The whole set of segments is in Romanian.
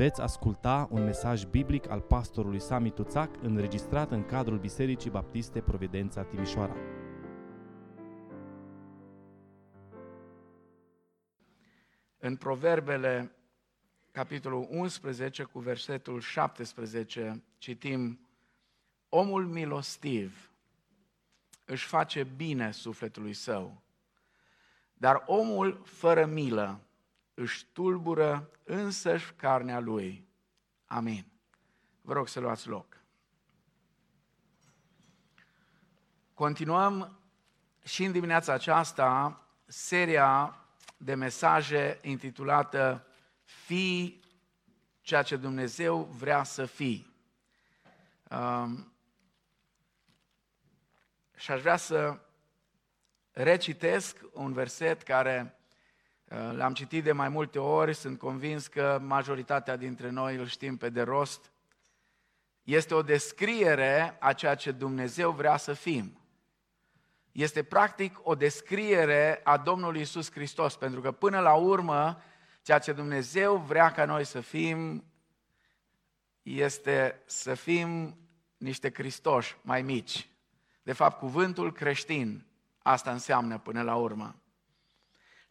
Veți asculta un mesaj biblic al pastorului Sami Tuțac înregistrat în cadrul Bisericii Baptiste Providența Timișoara. În Proverbele, capitolul 11, cu versetul 17, citim Omul milostiv își face bine sufletului său, dar omul fără milă își tulbură însăși carnea lui. Amin. Vă rog să luați loc. Continuăm și în dimineața aceasta seria de mesaje intitulată Fii ceea ce Dumnezeu vrea să fii. Um, și aș vrea să recitesc un verset care uh, l-am citit de mai multe ori, sunt convins că majoritatea dintre noi îl știm pe de rost. Este o descriere a ceea ce Dumnezeu vrea să fim. Este practic o descriere a Domnului Isus Hristos, pentru că până la urmă, ceea ce Dumnezeu vrea ca noi să fim, este să fim niște Cristoși mai mici. De fapt, cuvântul creștin asta înseamnă până la urmă.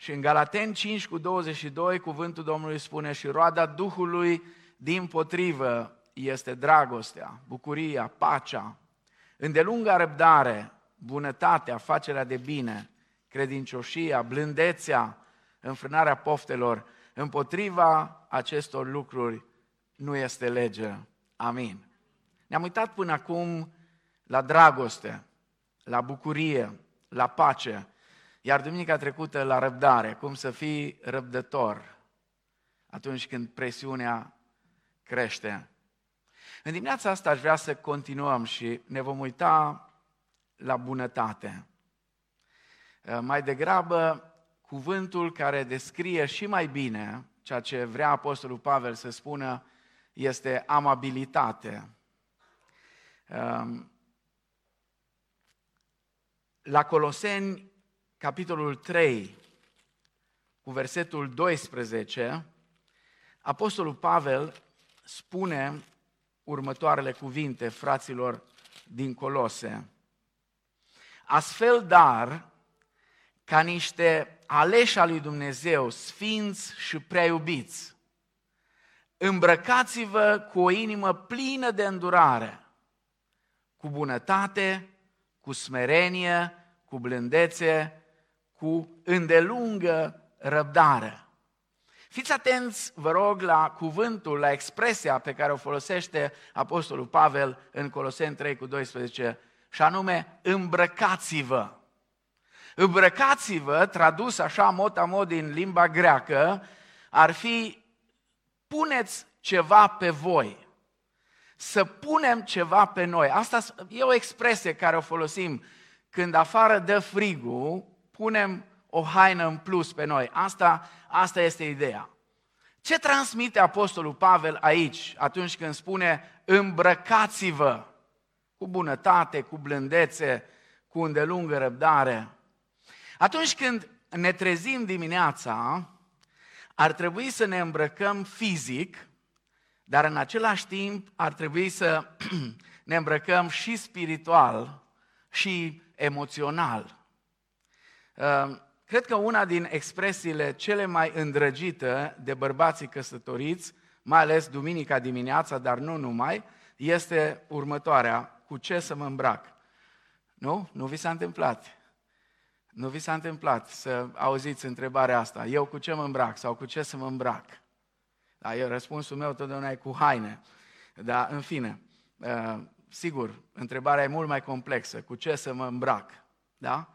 Și în Galaten 5 cu 22, cuvântul Domnului spune și roada Duhului din potrivă este dragostea, bucuria, pacea, îndelunga răbdare, bunătatea, facerea de bine, credincioșia, blândețea, înfrânarea poftelor. Împotriva acestor lucruri nu este lege. Amin. Ne-am uitat până acum la dragoste, la bucurie, la pace, iar duminica trecută la răbdare, cum să fii răbdător atunci când presiunea crește. În dimineața asta aș vrea să continuăm și ne vom uita la bunătate. Mai degrabă, cuvântul care descrie și mai bine ceea ce vrea Apostolul Pavel să spună este amabilitate. La Coloseni, capitolul 3, cu versetul 12, Apostolul Pavel spune următoarele cuvinte fraților din Colose. Astfel, dar, ca niște aleși al lui Dumnezeu, sfinți și prea iubiți, îmbrăcați-vă cu o inimă plină de îndurare, cu bunătate, cu smerenie, cu blândețe, cu îndelungă răbdare. Fiți atenți, vă rog, la cuvântul, la expresia pe care o folosește Apostolul Pavel în Coloseni 3 cu 12, și anume îmbrăcați-vă. Îmbrăcați-vă, tradus așa mod din limba greacă, ar fi puneți ceva pe voi. Să punem ceva pe noi. Asta e o expresie care o folosim când afară dă frigul, punem o haină în plus pe noi. Asta, asta este ideea. Ce transmite Apostolul Pavel aici atunci când spune îmbrăcați-vă cu bunătate, cu blândețe, cu îndelungă răbdare? Atunci când ne trezim dimineața, ar trebui să ne îmbrăcăm fizic, dar în același timp ar trebui să ne îmbrăcăm și spiritual și emoțional. Ehm, cred că una din expresiile cele mai îndrăgite de bărbații căsătoriți, mai ales duminica dimineața, dar nu numai, este următoarea, cu ce să mă îmbrac? Nu? Nu vi s-a întâmplat. Nu vi s-a întâmplat să auziți întrebarea asta, eu cu ce mă îmbrac sau cu ce să mă îmbrac? Da, eu, răspunsul meu totdeauna e cu haine. Dar, în fine, ehm, sigur, întrebarea e mult mai complexă. Cu ce să mă îmbrac? Da?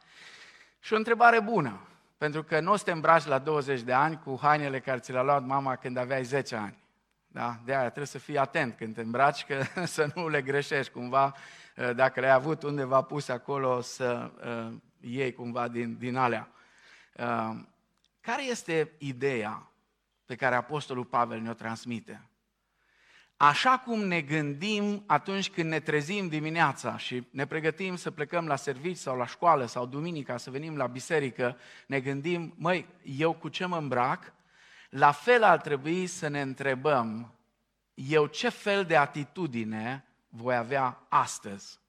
Și o întrebare bună, pentru că nu o să te îmbraci la 20 de ani cu hainele care ți le-a luat mama când aveai 10 ani. Da? De aia trebuie să fii atent când te îmbraci, că să nu le greșești cumva, uh, dacă le-ai avut undeva pus acolo, să uh, iei cumva din, din alea. Uh, care este ideea pe care Apostolul Pavel ne-o transmite? Așa cum ne gândim atunci când ne trezim dimineața și ne pregătim să plecăm la servici sau la școală sau duminica să venim la biserică, ne gândim, măi, eu cu ce mă îmbrac? La fel ar trebui să ne întrebăm eu ce fel de atitudine voi avea astăzi.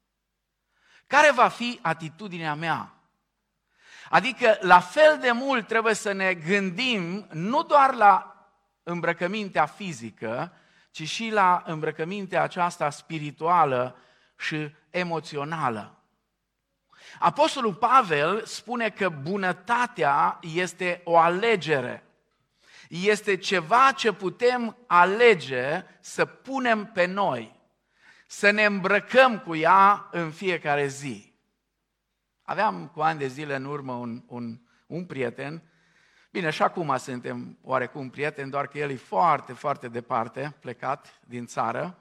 Care va fi atitudinea mea? Adică la fel de mult trebuie să ne gândim nu doar la îmbrăcămintea fizică, ci și la îmbrăcămintea aceasta spirituală și emoțională. Apostolul Pavel spune că bunătatea este o alegere. Este ceva ce putem alege să punem pe noi, să ne îmbrăcăm cu ea în fiecare zi. Aveam cu ani de zile în urmă un, un, un prieten, bine, și acum suntem oarecum prieteni, doar că el e foarte, foarte departe, plecat din țară,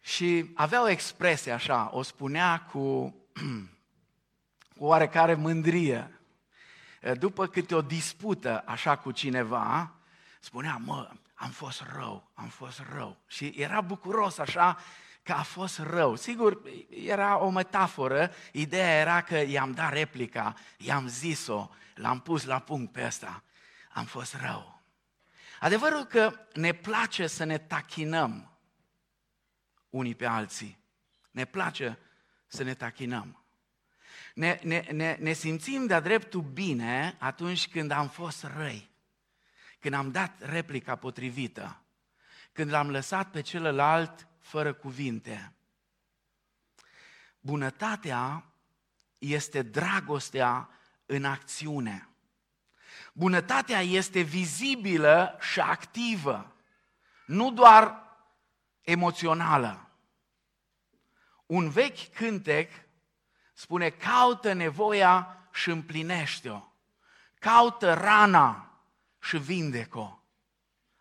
și avea o expresie așa, o spunea cu, cu oarecare mândrie. După câte o dispută așa cu cineva, spunea, mă, am fost rău, am fost rău. Și era bucuros așa că a fost rău. Sigur, era o metaforă, ideea era că i-am dat replica, i-am zis-o, l-am pus la punct pe ăsta. Am fost rău. Adevărul că ne place să ne tachinăm unii pe alții. Ne place să ne tachinăm. Ne, ne, ne, ne simțim de-a dreptul bine atunci când am fost răi, când am dat replica potrivită, când l-am lăsat pe celălalt fără cuvinte. Bunătatea este dragostea în acțiune. Bunătatea este vizibilă și activă, nu doar emoțională. Un vechi cântec spune, caută nevoia și împlinește-o. Caută rana și vindecă-o.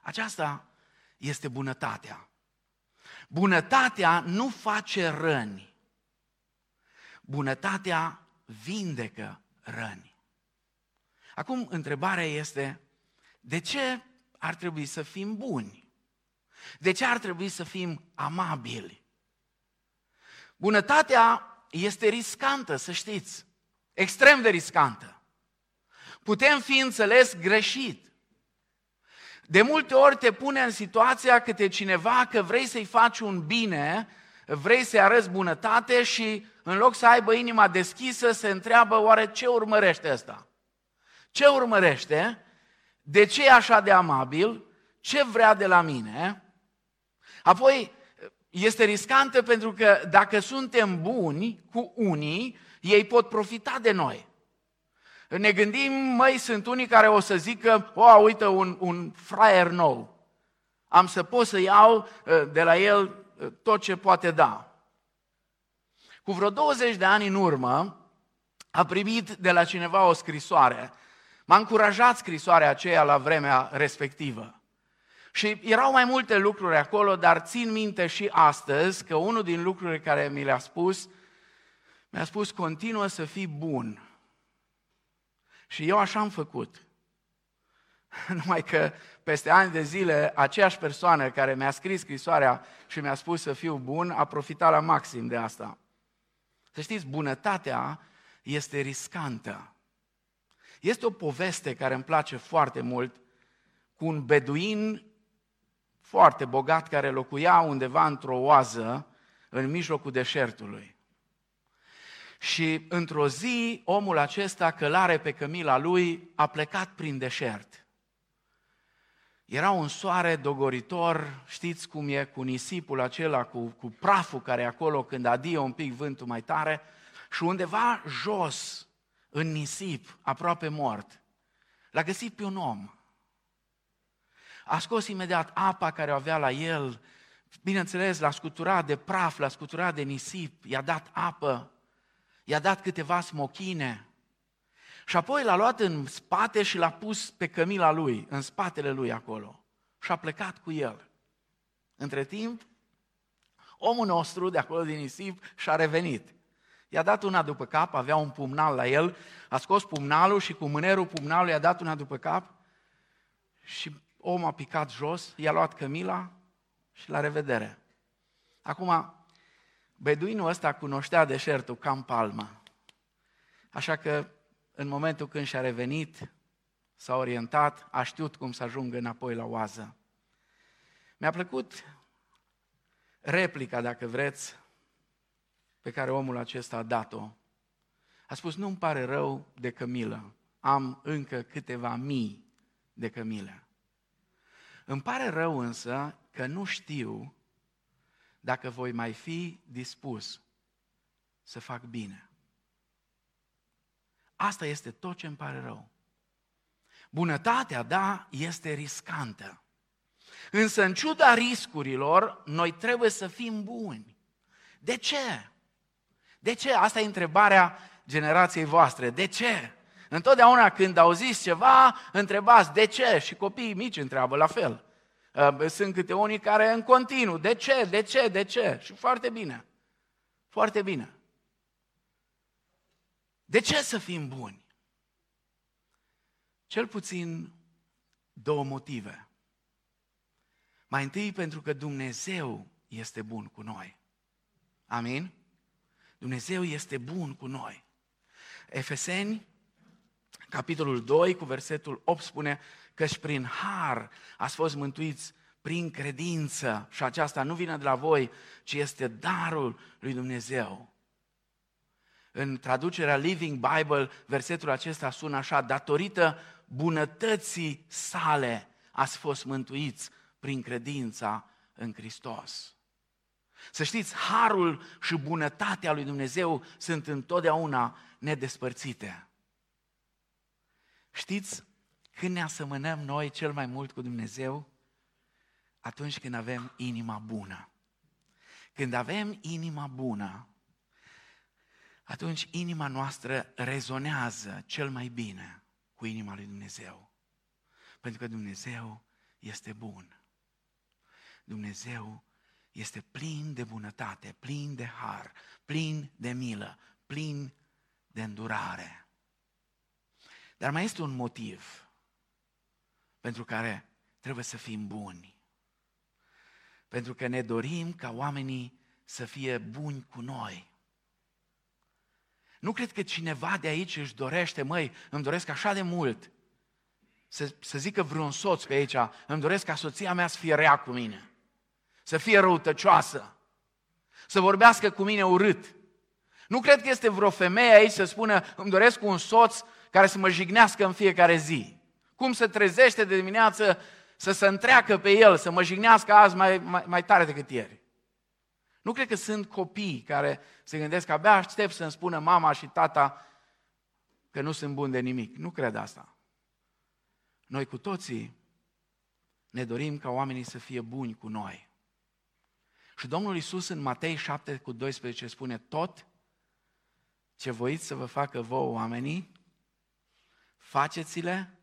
Aceasta este bunătatea. Bunătatea nu face răni. Bunătatea vindecă răni. Acum, întrebarea este, de ce ar trebui să fim buni? De ce ar trebui să fim amabili? Bunătatea este riscantă, să știți, extrem de riscantă. Putem fi înțeles greșit. De multe ori te pune în situația câte cineva că vrei să-i faci un bine, vrei să-i arăți bunătate și în loc să aibă inima deschisă, se întreabă oare ce urmărește ăsta? Ce urmărește? De ce e așa de amabil? Ce vrea de la mine? Apoi, este riscantă pentru că dacă suntem buni cu unii, ei pot profita de noi. Ne gândim, măi, sunt unii care o să zică, o, uite, un, un fraier nou. Am să pot să iau ă, de la el ă, tot ce poate da. Cu vreo 20 de ani în urmă, a primit de la cineva o scrisoare. M-a încurajat scrisoarea aceea la vremea respectivă. Și erau mai multe lucruri acolo, dar țin minte și astăzi că unul din lucrurile care mi le-a spus, mi-a spus, continuă să fii bun. Și eu așa am făcut. Numai că peste ani de zile, aceeași persoană care mi-a scris scrisoarea și mi-a spus să fiu bun, a profitat la maxim de asta. Să știți, bunătatea este riscantă. Este o poveste care îmi place foarte mult cu un beduin foarte bogat care locuia undeva într-o oază în mijlocul deșertului. Și într-o zi, omul acesta, călare pe cămila lui, a plecat prin deșert. Era un soare dogoritor, știți cum e, cu nisipul acela, cu, cu praful care e acolo când adie un pic vântul mai tare, și undeva jos, în nisip, aproape mort, l-a găsit pe un om. A scos imediat apa care o avea la el, bineînțeles, l-a scuturat de praf, l-a scuturat de nisip, i-a dat apă, i-a dat câteva smochine și apoi l-a luat în spate și l-a pus pe cămila lui, în spatele lui acolo și a plecat cu el. Între timp, omul nostru de acolo din nisip și-a revenit. I-a dat una după cap, avea un pumnal la el, a scos pumnalul și cu mânerul pumnalului i-a dat una după cap și Omul a picat jos, i-a luat cămila și la revedere. Acum, beduinul ăsta cunoștea deșertul cam palma. Așa că, în momentul când și-a revenit, s-a orientat, a știut cum să ajungă înapoi la oază. Mi-a plăcut replica, dacă vreți, pe care omul acesta a dat-o. A spus, nu-mi pare rău de cămilă, am încă câteva mii de cămile. Îmi pare rău însă că nu știu dacă voi mai fi dispus să fac bine. Asta este tot ce îmi pare rău. Bunătatea, da, este riscantă. Însă, în ciuda riscurilor, noi trebuie să fim buni. De ce? De ce? Asta e întrebarea generației voastre. De ce? Întotdeauna când auziți ceva, întrebați de ce și copiii mici întreabă la fel. Uh, sunt câte unii care în continuu, de ce, de ce, de ce? Și foarte bine. Foarte bine. De ce să fim buni? Cel puțin două motive. Mai întâi pentru că Dumnezeu este bun cu noi. Amin? Dumnezeu este bun cu noi. Efeseni, capitolul 2, cu versetul 8 spune că și prin har ați fost mântuiți prin credință și aceasta nu vine de la voi, ci este darul lui Dumnezeu. În traducerea Living Bible, versetul acesta sună așa, datorită bunătății sale ați fost mântuiți prin credința în Hristos. Să știți, harul și bunătatea lui Dumnezeu sunt întotdeauna nedespărțite. Știți când ne asemănăm noi cel mai mult cu Dumnezeu? Atunci când avem inima bună. Când avem inima bună, atunci inima noastră rezonează cel mai bine cu inima lui Dumnezeu. Pentru că Dumnezeu este bun. Dumnezeu este plin de bunătate, plin de har, plin de milă, plin de îndurare. Dar mai este un motiv pentru care trebuie să fim buni. Pentru că ne dorim ca oamenii să fie buni cu noi. Nu cred că cineva de aici își dorește, măi, îmi doresc așa de mult să, să zică vreun soț pe aici, îmi doresc ca soția mea să fie rea cu mine, să fie răutăcioasă, să vorbească cu mine urât. Nu cred că este vreo femeie aici să spună, îmi doresc un soț care să mă jignească în fiecare zi. Cum se trezește de dimineață să se întreacă pe el, să mă jignească azi mai, mai, mai tare decât ieri. Nu cred că sunt copii care se gândesc că abia aștept să-mi spună mama și tata că nu sunt buni de nimic. Nu cred asta. Noi cu toții ne dorim ca oamenii să fie buni cu noi. Și Domnul Isus în Matei 7 cu 12 spune tot ce voiți să vă facă vouă oamenii, faceți-le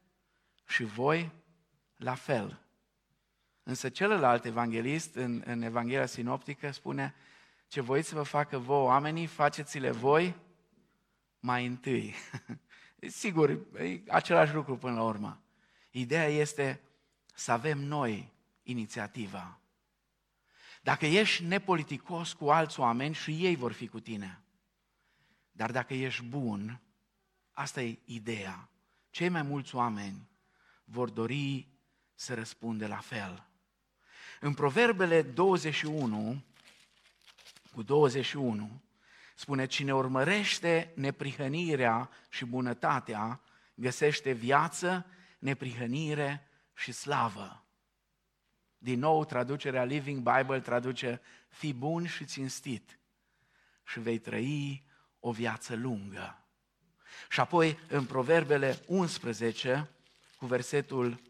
și voi la fel. Însă celălalt evanghelist în, în Evanghelia Sinoptică spune ce voiți să vă facă vouă oamenii, faceți-le voi mai întâi. Sigur, e același lucru până la urmă. Ideea este să avem noi inițiativa. Dacă ești nepoliticos cu alți oameni și ei vor fi cu tine. Dar dacă ești bun, asta e ideea. Cei mai mulți oameni vor dori să răspunde la fel. În Proverbele 21, cu 21, spune, cine urmărește neprihănirea și bunătatea, găsește viață, neprihănire și slavă. Din nou, traducerea Living Bible traduce, fi bun și cinstit și vei trăi o viață lungă. Și apoi, în Proverbele 11, cu versetul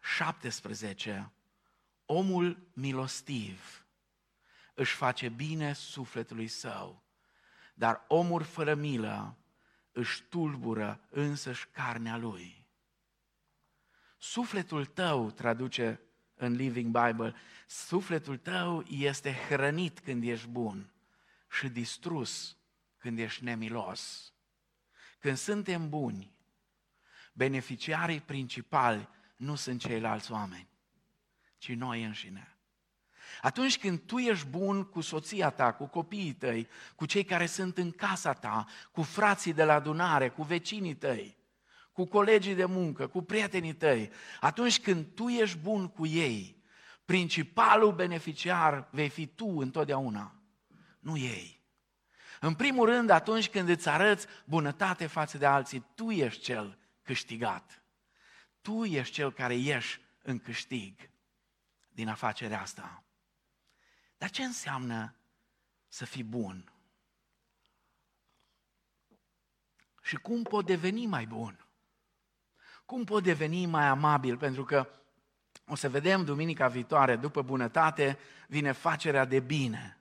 17, omul milostiv își face bine sufletului său, dar omul fără milă își tulbură însăși carnea lui. Sufletul tău, traduce în Living Bible, sufletul tău este hrănit când ești bun și distrus când ești nemilos. Când suntem buni, beneficiarii principali nu sunt ceilalți oameni, ci noi înșine. Atunci când tu ești bun cu soția ta, cu copiii tăi, cu cei care sunt în casa ta, cu frații de la adunare, cu vecinii tăi, cu colegii de muncă, cu prietenii tăi, atunci când tu ești bun cu ei, principalul beneficiar vei fi tu întotdeauna, nu ei. În primul rând, atunci când îți arăți bunătate față de alții, tu ești cel câștigat. Tu ești cel care ieși în câștig din afacerea asta. Dar ce înseamnă să fii bun? Și cum pot deveni mai bun? Cum pot deveni mai amabil? Pentru că o să vedem duminica viitoare, după bunătate, vine facerea de bine.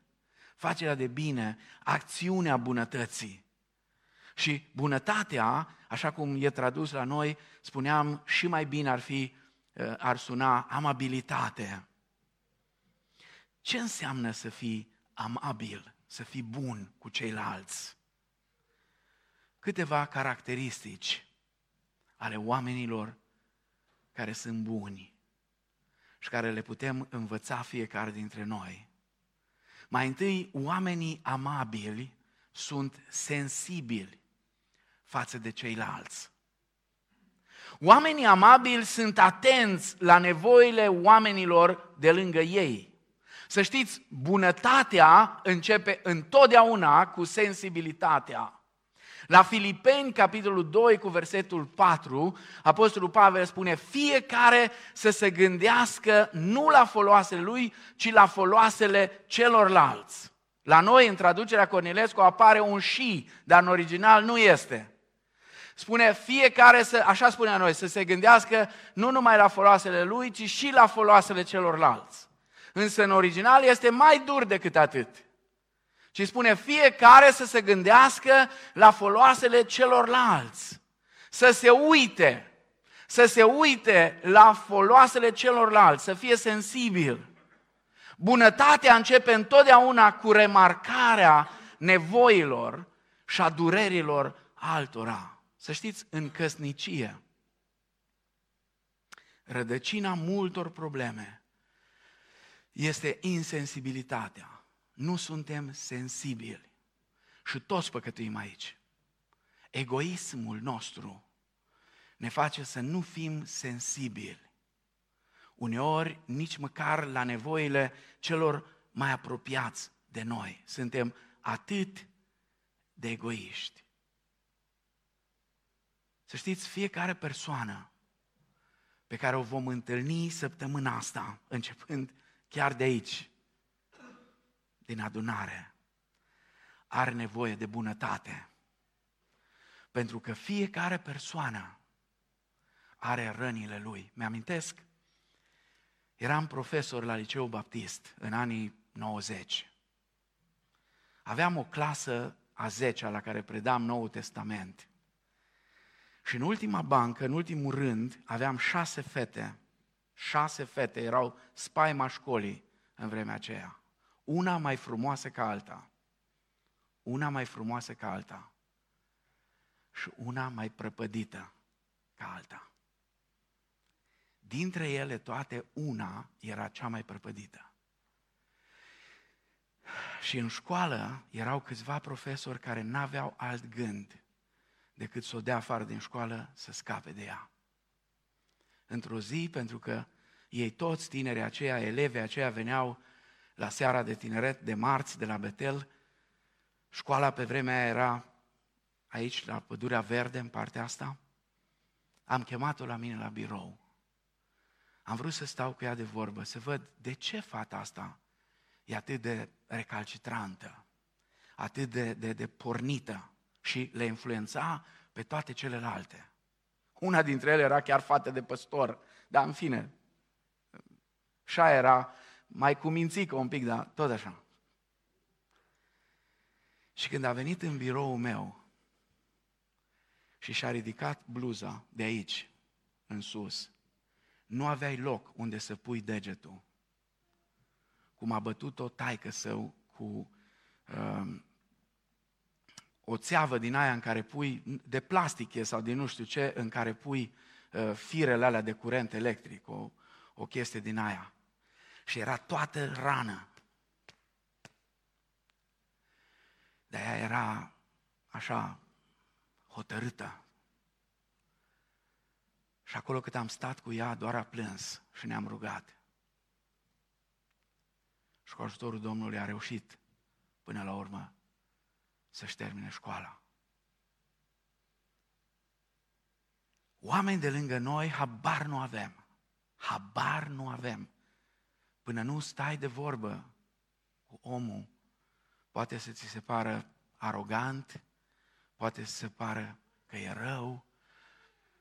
Facerea de bine, acțiunea bunătății. Și bunătatea, așa cum e tradus la noi, spuneam, și mai bine ar fi, uh, ar suna amabilitate. Ce înseamnă să fii amabil, să fii bun cu ceilalți? Câteva caracteristici ale oamenilor care sunt buni și care le putem învăța fiecare dintre noi. Mai întâi, oamenii amabili sunt sensibili față de ceilalți. Oamenii amabili sunt atenți la nevoile oamenilor de lângă ei. Să știți, bunătatea începe întotdeauna cu sensibilitatea. La Filipeni, capitolul 2, cu versetul 4, Apostolul Pavel spune, fiecare să se gândească nu la foloasele lui, ci la foloasele celorlalți. La noi, în traducerea Cornilescu, apare un și, dar în original nu este. Spune fiecare, să, așa spunea noi, să se gândească nu numai la foloasele lui, ci și la foloasele celorlalți. Însă în original este mai dur decât atât. Și spune fiecare să se gândească la foloasele celorlalți. Să se uite, să se uite la foloasele celorlalți, să fie sensibil. Bunătatea începe întotdeauna cu remarcarea nevoilor și a durerilor altora. Să știți, în căsnicie, rădăcina multor probleme este insensibilitatea nu suntem sensibili. Și toți păcătuim aici. Egoismul nostru ne face să nu fim sensibili. Uneori, nici măcar la nevoile celor mai apropiați de noi. Suntem atât de egoiști. Să știți, fiecare persoană pe care o vom întâlni săptămâna asta, începând chiar de aici, din adunare are nevoie de bunătate. Pentru că fiecare persoană are rănile lui. Mi-amintesc, eram profesor la Liceu Baptist în anii 90. Aveam o clasă a 10 la care predam Noul Testament. Și în ultima bancă, în ultimul rând, aveam șase fete. Șase fete erau spaima școlii în vremea aceea una mai frumoasă ca alta, una mai frumoasă ca alta și una mai prăpădită ca alta. Dintre ele toate, una era cea mai prăpădită. Și în școală erau câțiva profesori care n-aveau alt gând decât să o dea afară din școală să scape de ea. Într-o zi, pentru că ei toți, tinerii aceia, elevii aceia, veneau la seara de tineret de marți de la Betel. Școala pe vremea aia era aici, la Pădurea Verde, în partea asta. Am chemat-o la mine la birou. Am vrut să stau cu ea de vorbă, să văd de ce fata asta e atât de recalcitrantă, atât de, de, de pornită și le influența pe toate celelalte. Una dintre ele era chiar fată de păstor, dar în fine, așa era mai cu mințică un pic, dar tot așa. Și când a venit în biroul meu și și-a ridicat bluza de aici, în sus, nu aveai loc unde să pui degetul. Cum a bătut o taică său cu uh, o țeavă din aia în care pui, de plastic e sau din nu știu ce, în care pui uh, firele alea de curent electric, o, o chestie din aia și era toată rană. De aia era așa hotărâtă. Și acolo cât am stat cu ea, doar a plâns și ne-am rugat. Și cu ajutorul Domnului a reușit până la urmă să-și termine școala. Oameni de lângă noi, habar nu avem. Habar nu avem. Până nu stai de vorbă cu omul, poate să ți se pară arogant, poate să se pară că e rău,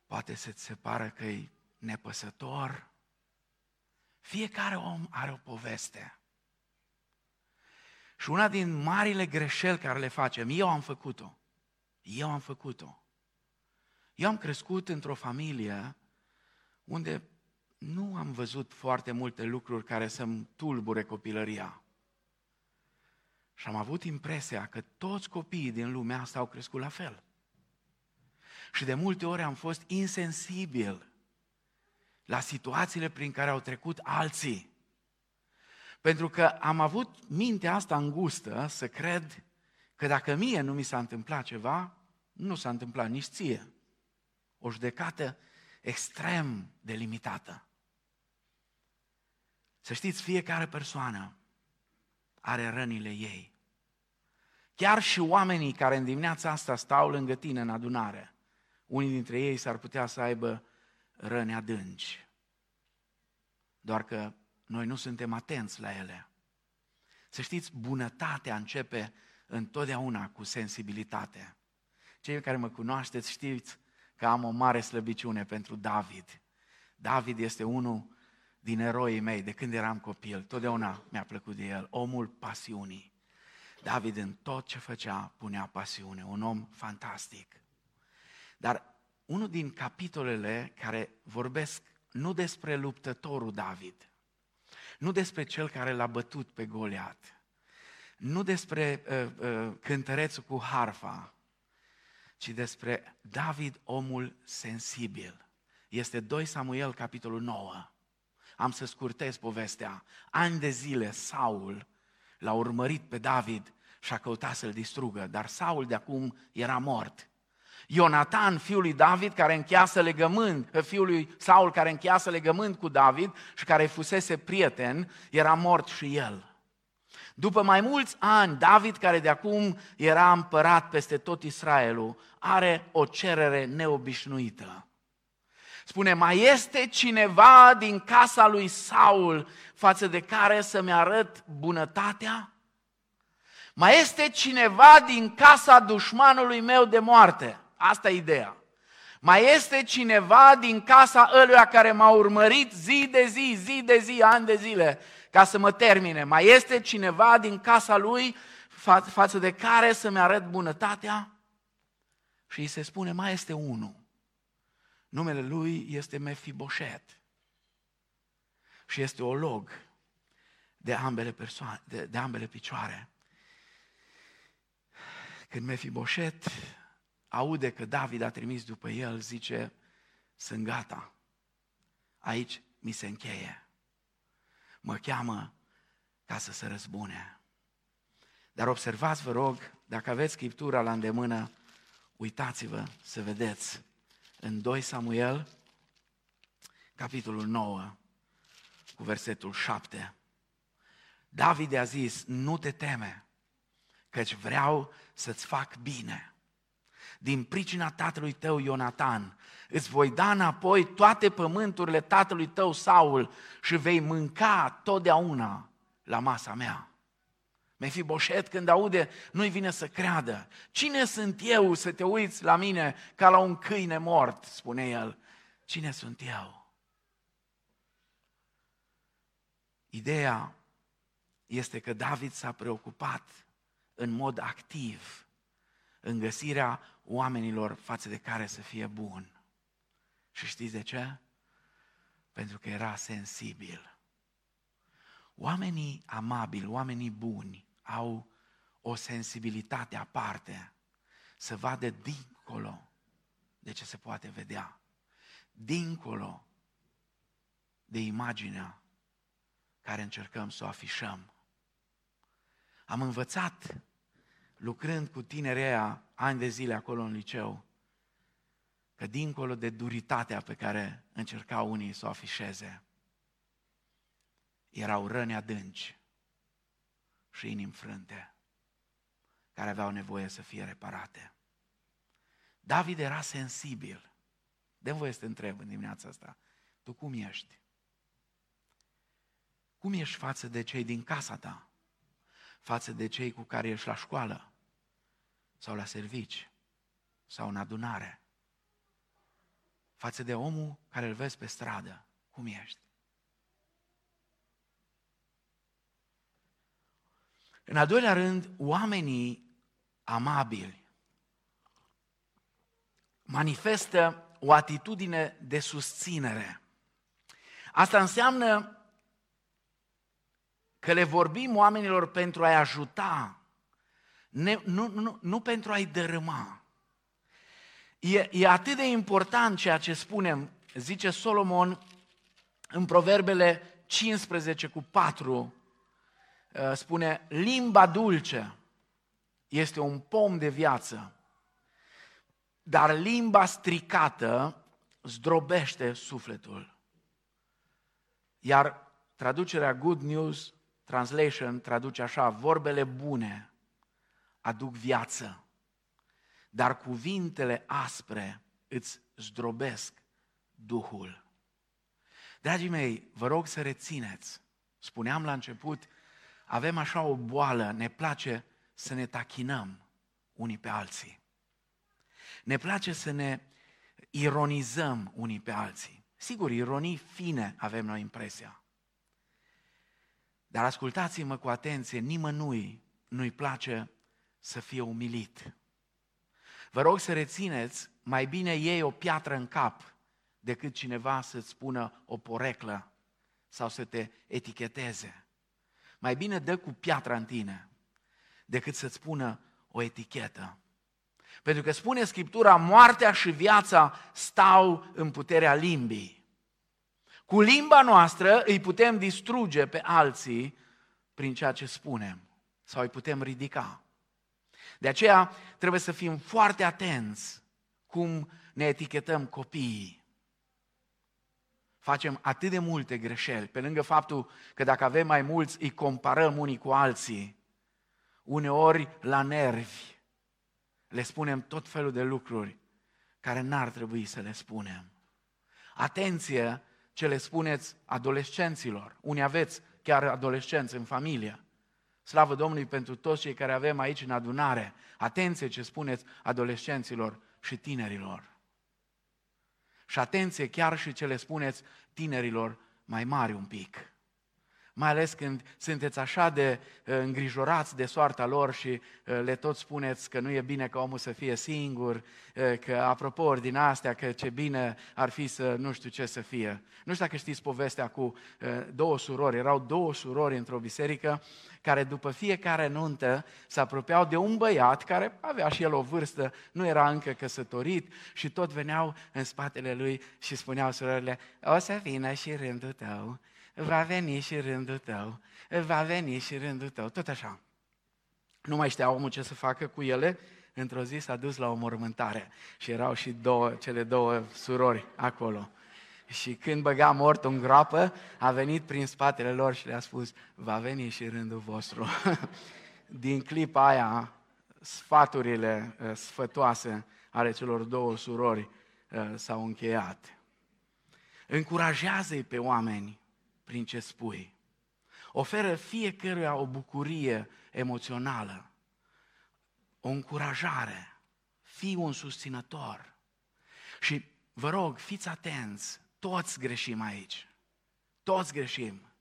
poate să ți se pară că e nepăsător. Fiecare om are o poveste. Și una din marile greșeli care le facem, eu am făcut-o. Eu am făcut-o. Eu am crescut într-o familie unde nu am văzut foarte multe lucruri care să-mi tulbure copilăria. Și am avut impresia că toți copiii din lumea asta au crescut la fel. Și de multe ori am fost insensibil la situațiile prin care au trecut alții. Pentru că am avut mintea asta îngustă să cred că dacă mie nu mi s-a întâmplat ceva, nu s-a întâmplat nici ție. O judecată extrem de limitată. Să știți, fiecare persoană are rănile ei. Chiar și oamenii care în dimineața asta stau lângă tine în adunare, unii dintre ei s-ar putea să aibă răni adânci. Doar că noi nu suntem atenți la ele. Să știți, bunătatea începe întotdeauna cu sensibilitate. Cei care mă cunoașteți știți că am o mare slăbiciune pentru David. David este unul din eroii mei de când eram copil. Totdeauna mi-a plăcut de el, omul pasiunii. David în tot ce făcea punea pasiune, un om fantastic. Dar unul din capitolele care vorbesc nu despre luptătorul David, nu despre cel care l-a bătut pe Goliat, nu despre uh, uh, cântărețul cu harfa, ci despre David, omul sensibil. Este 2 Samuel, capitolul 9. Am să scurtez povestea. Ani de zile, Saul l-a urmărit pe David și a căutat să-l distrugă, dar Saul de acum era mort. Ionatan, fiul lui David, care încheasă legământ, fiul lui Saul, care încheasă legământ cu David și care fusese prieten, era mort și el. După mai mulți ani, David, care de acum era împărat peste tot Israelul, are o cerere neobișnuită. Spune, mai este cineva din casa lui Saul față de care să-mi arăt bunătatea? Mai este cineva din casa dușmanului meu de moarte? Asta e ideea. Mai este cineva din casa ăluia care m-a urmărit zi de zi, zi de zi, ani de zile, ca să mă termine. Mai este cineva din casa lui fa- față de care să-mi arăt bunătatea? Și îi se spune, mai este unul. Numele lui este Mefiboset. Și este o log de ambele, persoane, de, de ambele picioare. Când Mefiboset aude că David a trimis după el, zice, sunt gata, aici mi se încheie. Mă cheamă ca să se răzbune. Dar observați, vă rog, dacă aveți scriptura la îndemână, uitați-vă să vedeți în 2 Samuel, capitolul 9, cu versetul 7. David a zis, nu te teme, căci vreau să-ți fac bine din pricina tatălui tău Ionatan. Îți voi da înapoi toate pământurile tatălui tău Saul și vei mânca totdeauna la masa mea. Mefiboset când aude, nu-i vine să creadă. Cine sunt eu să te uiți la mine ca la un câine mort, spune el. Cine sunt eu? Ideea este că David s-a preocupat în mod activ în găsirea oamenilor față de care să fie bun. Și știți de ce? Pentru că era sensibil. Oamenii amabili, oamenii buni, au o sensibilitate aparte să vadă dincolo de ce se poate vedea, dincolo de imaginea care încercăm să o afișăm. Am învățat lucrând cu tinerea ani de zile acolo în liceu, că dincolo de duritatea pe care încercau unii să o afișeze, erau răni adânci și inimi frânte, care aveau nevoie să fie reparate. David era sensibil. de voie să te întreb în dimineața asta, tu cum ești? Cum ești față de cei din casa ta? Față de cei cu care ești la școală? Sau la servici? Sau în adunare? Față de omul care îl vezi pe stradă? Cum ești? În al doilea rând, oamenii amabili manifestă o atitudine de susținere. Asta înseamnă că le vorbim oamenilor pentru a-i ajuta, ne, nu, nu, nu pentru a-i dărâma. E, e atât de important ceea ce spunem, zice Solomon în Proverbele 15 cu 4, uh, spune, limba dulce este un pom de viață, dar limba stricată zdrobește sufletul. Iar traducerea Good News Translation traduce așa, vorbele bune aduc viață, dar cuvintele aspre îți zdrobesc Duhul. Dragii mei, vă rog să rețineți, spuneam la început, avem așa o boală, ne place să ne tachinăm unii pe alții. Ne place să ne ironizăm unii pe alții. Sigur, ironii fine avem noi impresia. Dar ascultați-mă cu atenție, nimănui nu-i place să fie umilit. Vă rog să rețineți, mai bine iei o piatră în cap decât cineva să-ți spună o poreclă sau să te eticheteze. Mai bine dă cu piatra în tine decât să-ți pună o etichetă. Pentru că spune Scriptura, moartea și viața stau în puterea limbii. Cu limba noastră îi putem distruge pe alții prin ceea ce spunem sau îi putem ridica. De aceea trebuie să fim foarte atenți cum ne etichetăm copiii. Facem atât de multe greșeli, pe lângă faptul că dacă avem mai mulți, îi comparăm unii cu alții, uneori la nervi, le spunem tot felul de lucruri care n-ar trebui să le spunem. Atenție ce le spuneți adolescenților. Unii aveți chiar adolescenți în familie. Slavă Domnului pentru toți cei care avem aici în adunare. Atenție ce spuneți adolescenților și tinerilor. Și atenție chiar și ce le spuneți tinerilor mai mari un pic mai ales când sunteți așa de uh, îngrijorați de soarta lor și uh, le tot spuneți că nu e bine ca omul să fie singur, uh, că apropo din astea, că ce bine ar fi să nu știu ce să fie. Nu știu dacă știți povestea cu două surori, erau două surori într-o biserică care după fiecare nuntă se apropiau de un băiat care avea și el o vârstă, nu era încă căsătorit și tot veneau în spatele lui și spuneau surorile, o să vină și rândul tău va veni și rândul tău, va veni și rândul tău, tot așa. Nu mai știa omul ce să facă cu ele, într-o zi s-a dus la o mormântare și erau și două, cele două surori acolo. Și când băga mortul în groapă, a venit prin spatele lor și le-a spus, va veni și rândul vostru. Din clipa aia, sfaturile uh, sfătoase ale celor două surori uh, s-au încheiat. Încurajează-i pe oameni prin ce spui. Oferă fiecăruia o bucurie emoțională, o încurajare. Fii un susținător. Și vă rog, fiți atenți, toți greșim aici. Toți greșim.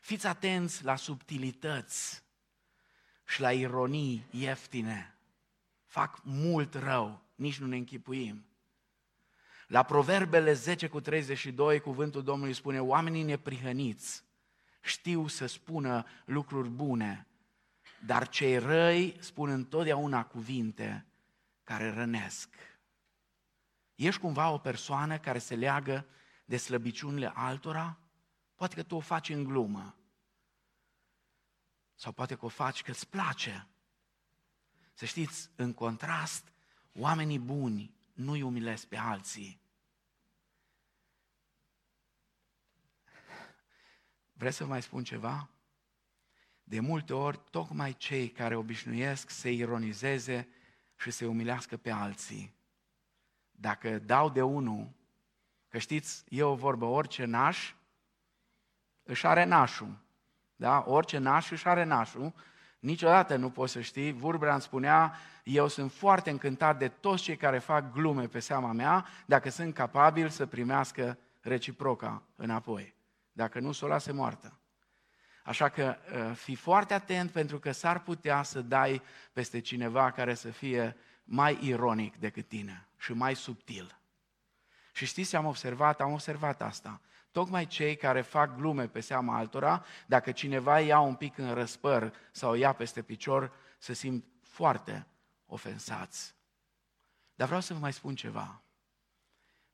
Fiți atenți la subtilități și la ironii ieftine. Fac mult rău, nici nu ne închipuim. La Proverbele 10 cu 32, cuvântul Domnului spune, oamenii neprihăniți știu să spună lucruri bune, dar cei răi spun întotdeauna cuvinte care rănesc. Ești cumva o persoană care se leagă de slăbiciunile altora? Poate că tu o faci în glumă. Sau poate că o faci că îți place. Să știți, în contrast, oamenii buni nu-i umilesc pe alții. Vreți să mai spun ceva? De multe ori, tocmai cei care obișnuiesc să ironizeze și să umilească pe alții, dacă dau de unul, că știți, e o vorbă, orice naș își are nașul. Da? Orice naș își are nașul. Niciodată nu poți să știi. Vurbrea îmi spunea, eu sunt foarte încântat de toți cei care fac glume pe seama mea, dacă sunt capabili să primească reciproca înapoi. Dacă nu, să o lase moartă. Așa că uh, fii foarte atent pentru că s-ar putea să dai peste cineva care să fie mai ironic decât tine și mai subtil. Și știți ce am observat? Am observat asta. Tocmai cei care fac glume pe seama altora, dacă cineva ia un pic în răspăr sau ia peste picior, se simt foarte ofensați. Dar vreau să vă mai spun ceva.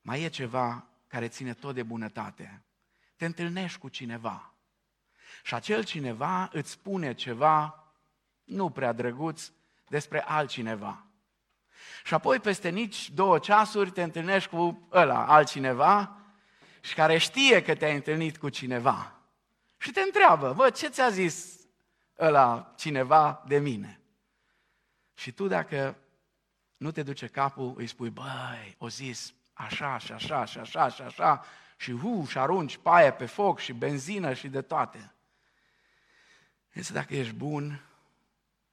Mai e ceva care ține tot de bunătate. Te întâlnești cu cineva și acel cineva îți spune ceva nu prea drăguț despre altcineva. Și apoi peste nici două ceasuri te întâlnești cu ăla, altcineva, și care știe că te-ai întâlnit cu cineva. Și te întreabă, bă, ce ți-a zis ăla cineva de mine? Și tu dacă nu te duce capul, îi spui, băi, o zis așa și așa și așa și așa și hu, și arunci paie pe foc și benzină și de toate. Însă dacă ești bun,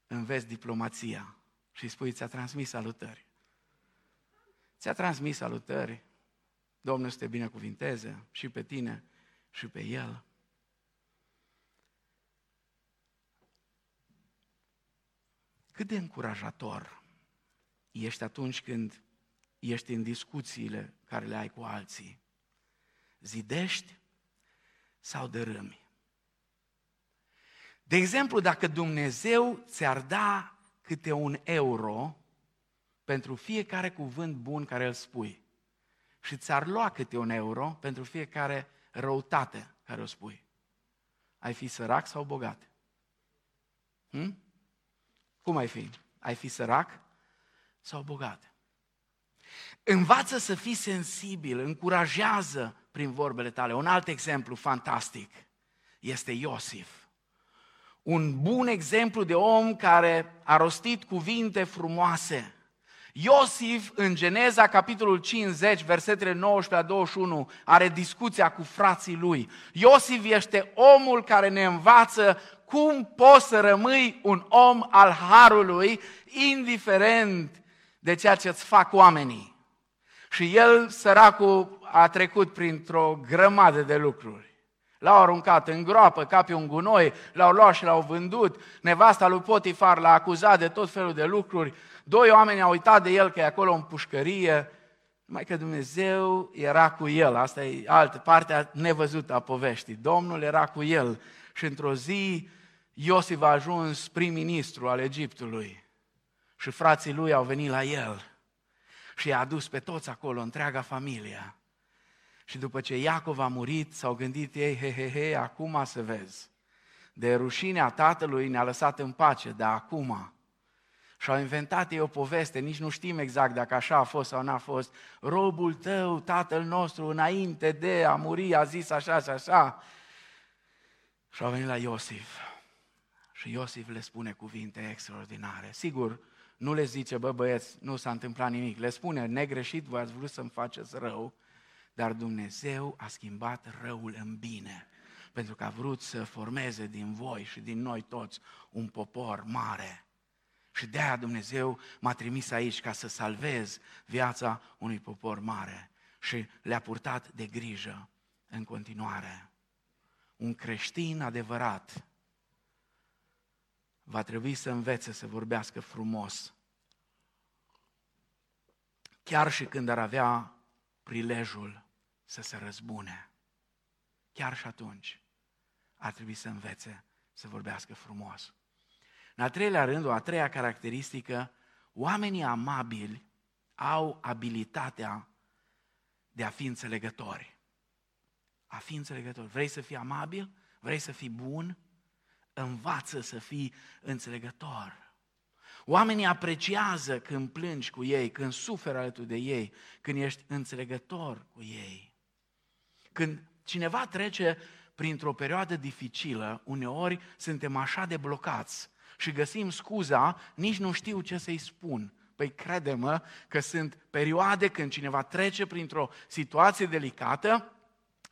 înveți diplomația și îi spui, ți-a transmis salutări. Ți-a transmis salutări. Domnul să te binecuvinteze și pe tine și pe el. Cât de încurajator ești atunci când ești în discuțiile care le ai cu alții. Zidești sau dărâmi? De exemplu, dacă Dumnezeu ți-ar da câte un euro pentru fiecare cuvânt bun care îl spui și ți-ar lua câte un euro pentru fiecare răutate care o spui, ai fi sărac sau bogat? Hm? Cum ai fi? Ai fi sărac sau bogat? Învață să fii sensibil, încurajează prin vorbele tale. Un alt exemplu fantastic este Iosif un bun exemplu de om care a rostit cuvinte frumoase. Iosif, în Geneza, capitolul 50, versetele 19 la 21, are discuția cu frații lui. Iosif este omul care ne învață cum poți să rămâi un om al harului, indiferent de ceea ce îți fac oamenii. Și el, săracul, a trecut printr-o grămadă de lucruri. L-au aruncat în groapă ca pe un gunoi, l-au luat și l-au vândut. Nevasta lui Potifar l-a acuzat de tot felul de lucruri. Doi oameni au uitat de el că e acolo în pușcărie. Mai că Dumnezeu era cu el. Asta e altă parte nevăzută a poveștii. Domnul era cu el. Și într-o zi Iosif a ajuns prim-ministru al Egiptului. Și frații lui au venit la el. Și i-a adus pe toți acolo, întreaga familie. Și după ce Iacov a murit, s-au gândit ei, he, he, he, acum să vezi. De rușinea tatălui ne-a lăsat în pace, dar acum. Și au inventat ei o poveste, nici nu știm exact dacă așa a fost sau n-a fost. Robul tău, tatăl nostru, înainte de a muri, a zis așa și așa. Și au venit la Iosif. Și Iosif le spune cuvinte extraordinare. Sigur, nu le zice, bă băieți, nu s-a întâmplat nimic. Le spune, negreșit, voi ați vrut să-mi faceți rău, dar Dumnezeu a schimbat răul în bine, pentru că a vrut să formeze din voi și din noi toți un popor mare. Și de aia Dumnezeu m-a trimis aici ca să salvez viața unui popor mare. Și le-a purtat de grijă în continuare. Un creștin adevărat va trebui să învețe să vorbească frumos. Chiar și când ar avea prilejul să se răzbune. Chiar și atunci ar trebui să învețe să vorbească frumos. În al treilea rând, o a treia caracteristică, oamenii amabili au abilitatea de a fi înțelegători. A fi înțelegători. Vrei să fii amabil? Vrei să fii bun? Învață să fii înțelegător. Oamenii apreciază când plângi cu ei, când suferi alături de ei, când ești înțelegător cu ei. Când cineva trece printr-o perioadă dificilă, uneori suntem așa de blocați și găsim scuza, nici nu știu ce să-i spun. Păi crede-mă că sunt perioade când cineva trece printr-o situație delicată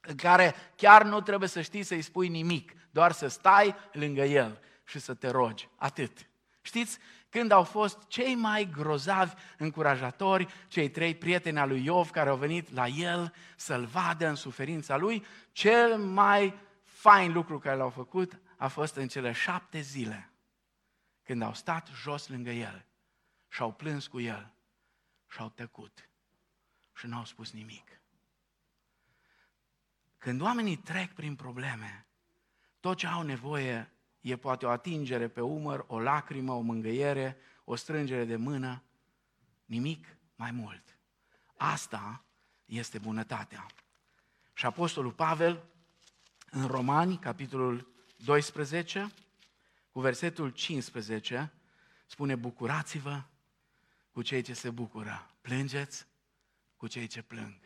în care chiar nu trebuie să știi să-i spui nimic, doar să stai lângă el și să te rogi. Atât. Știți, când au fost cei mai grozavi încurajatori, cei trei prieteni al lui Iov care au venit la el să-l vadă în suferința lui, cel mai fain lucru care l-au făcut a fost în cele șapte zile când au stat jos lângă el și au plâns cu el și au tăcut și n-au spus nimic. Când oamenii trec prin probleme, tot ce au nevoie e poate o atingere pe umăr, o lacrimă, o mângâiere, o strângere de mână, nimic mai mult. Asta este bunătatea. Și Apostolul Pavel, în Romani, capitolul 12, cu versetul 15, spune, bucurați-vă cu cei ce se bucură, plângeți cu cei ce plâng.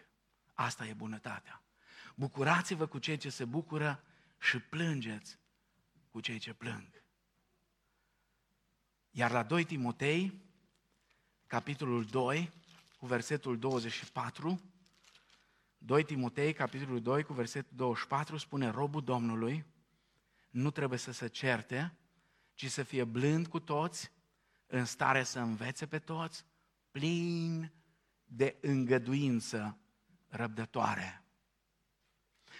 Asta e bunătatea. Bucurați-vă cu cei ce se bucură și plângeți cu cei ce plâng. Iar la 2 Timotei, capitolul 2, cu versetul 24, 2 Timotei, capitolul 2, cu versetul 24, spune, robul Domnului nu trebuie să se certe, ci să fie blând cu toți, în stare să învețe pe toți, plin de îngăduință răbdătoare.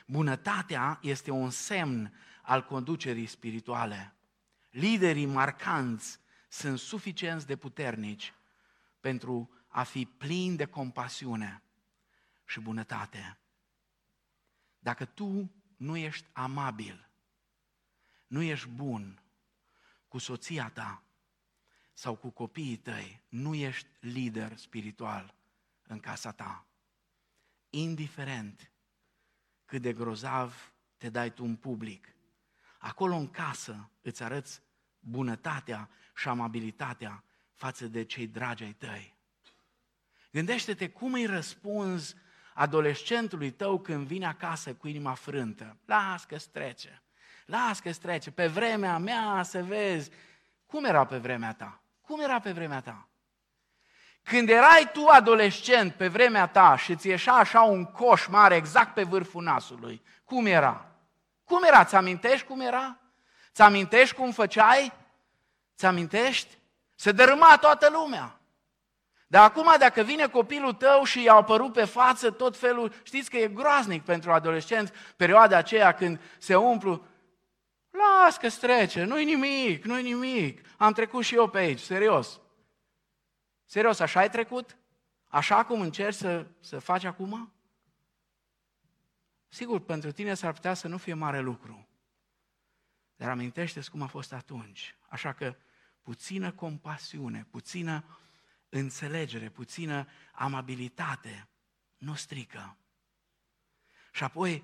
Bunătatea este un semn al conducerii spirituale. Liderii marcanți sunt suficienți de puternici pentru a fi plini de compasiune și bunătate. Dacă tu nu ești amabil, nu ești bun cu soția ta sau cu copiii tăi, nu ești lider spiritual în casa ta. Indiferent cât de grozav te dai tu în public, Acolo în casă îți arăți bunătatea și amabilitatea față de cei dragi ai tăi. Gândește-te cum îi răspunzi adolescentului tău când vine acasă cu inima frântă. Las că trece. Las că trece. Pe vremea mea să vezi. Cum era pe vremea ta? Cum era pe vremea ta? Când erai tu adolescent pe vremea ta și ți ieșea așa un coș mare exact pe vârful nasului, cum era? Cum era? Ți amintești cum era? Ți amintești cum făceai? Ți amintești? Se dărâma toată lumea. Dar acum, dacă vine copilul tău și i-a apărut pe față tot felul, știți că e groaznic pentru adolescenți perioada aceea când se umplu, las că trece, nu-i nimic, nu-i nimic. Am trecut și eu pe aici, serios. Serios, așa ai trecut? Așa cum încerci să, să faci acum? Sigur, pentru tine s-ar putea să nu fie mare lucru, dar amintește cum a fost atunci. Așa că puțină compasiune, puțină înțelegere, puțină amabilitate nu strică. Și apoi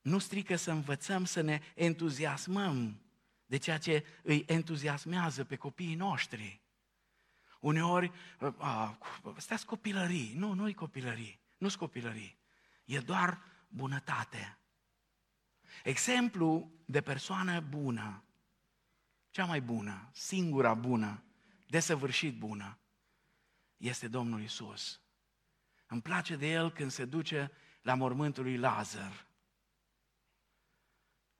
nu strică să învățăm să ne entuziasmăm de ceea ce îi entuziasmează pe copiii noștri. Uneori, a, stați copilării. Nu, nu-i copilării. Nu-s copilării. E doar bunătate. Exemplu de persoană bună, cea mai bună, singura bună, desăvârșit bună, este Domnul Isus. Îmi place de el când se duce la mormântul lui Lazar.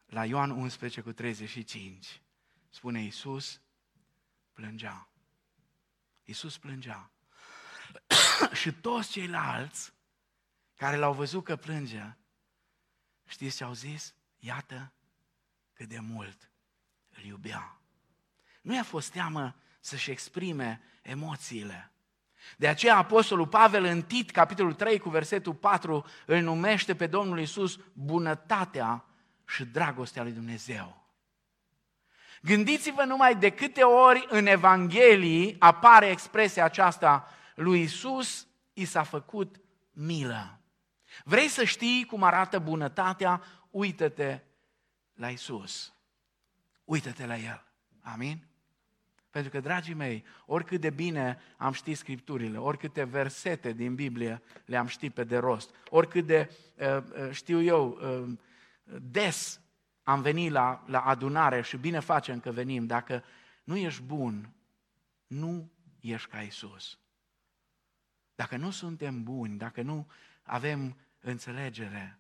La Ioan 11 cu 35 spune Isus plângea. Isus plângea. și toți ceilalți care l-au văzut că plânge, Știți ce au zis? Iată cât de mult îl iubea. Nu i-a fost teamă să-și exprime emoțiile. De aceea Apostolul Pavel în Tit, capitolul 3, cu versetul 4, îl numește pe Domnul Isus bunătatea și dragostea lui Dumnezeu. Gândiți-vă numai de câte ori în Evanghelii apare expresia aceasta, lui Isus i s-a făcut milă. Vrei să știi cum arată bunătatea? Uită-te la Isus. Uită-te la El. Amin? Pentru că, dragii mei, oricât de bine am ști Scripturile, oricâte versete din Biblie le-am ști pe de rost, oricât de, uh, uh, știu eu, uh, des am venit la, la adunare și bine facem că venim, dacă nu ești bun, nu ești ca Isus. Dacă nu suntem buni, dacă nu avem înțelegere,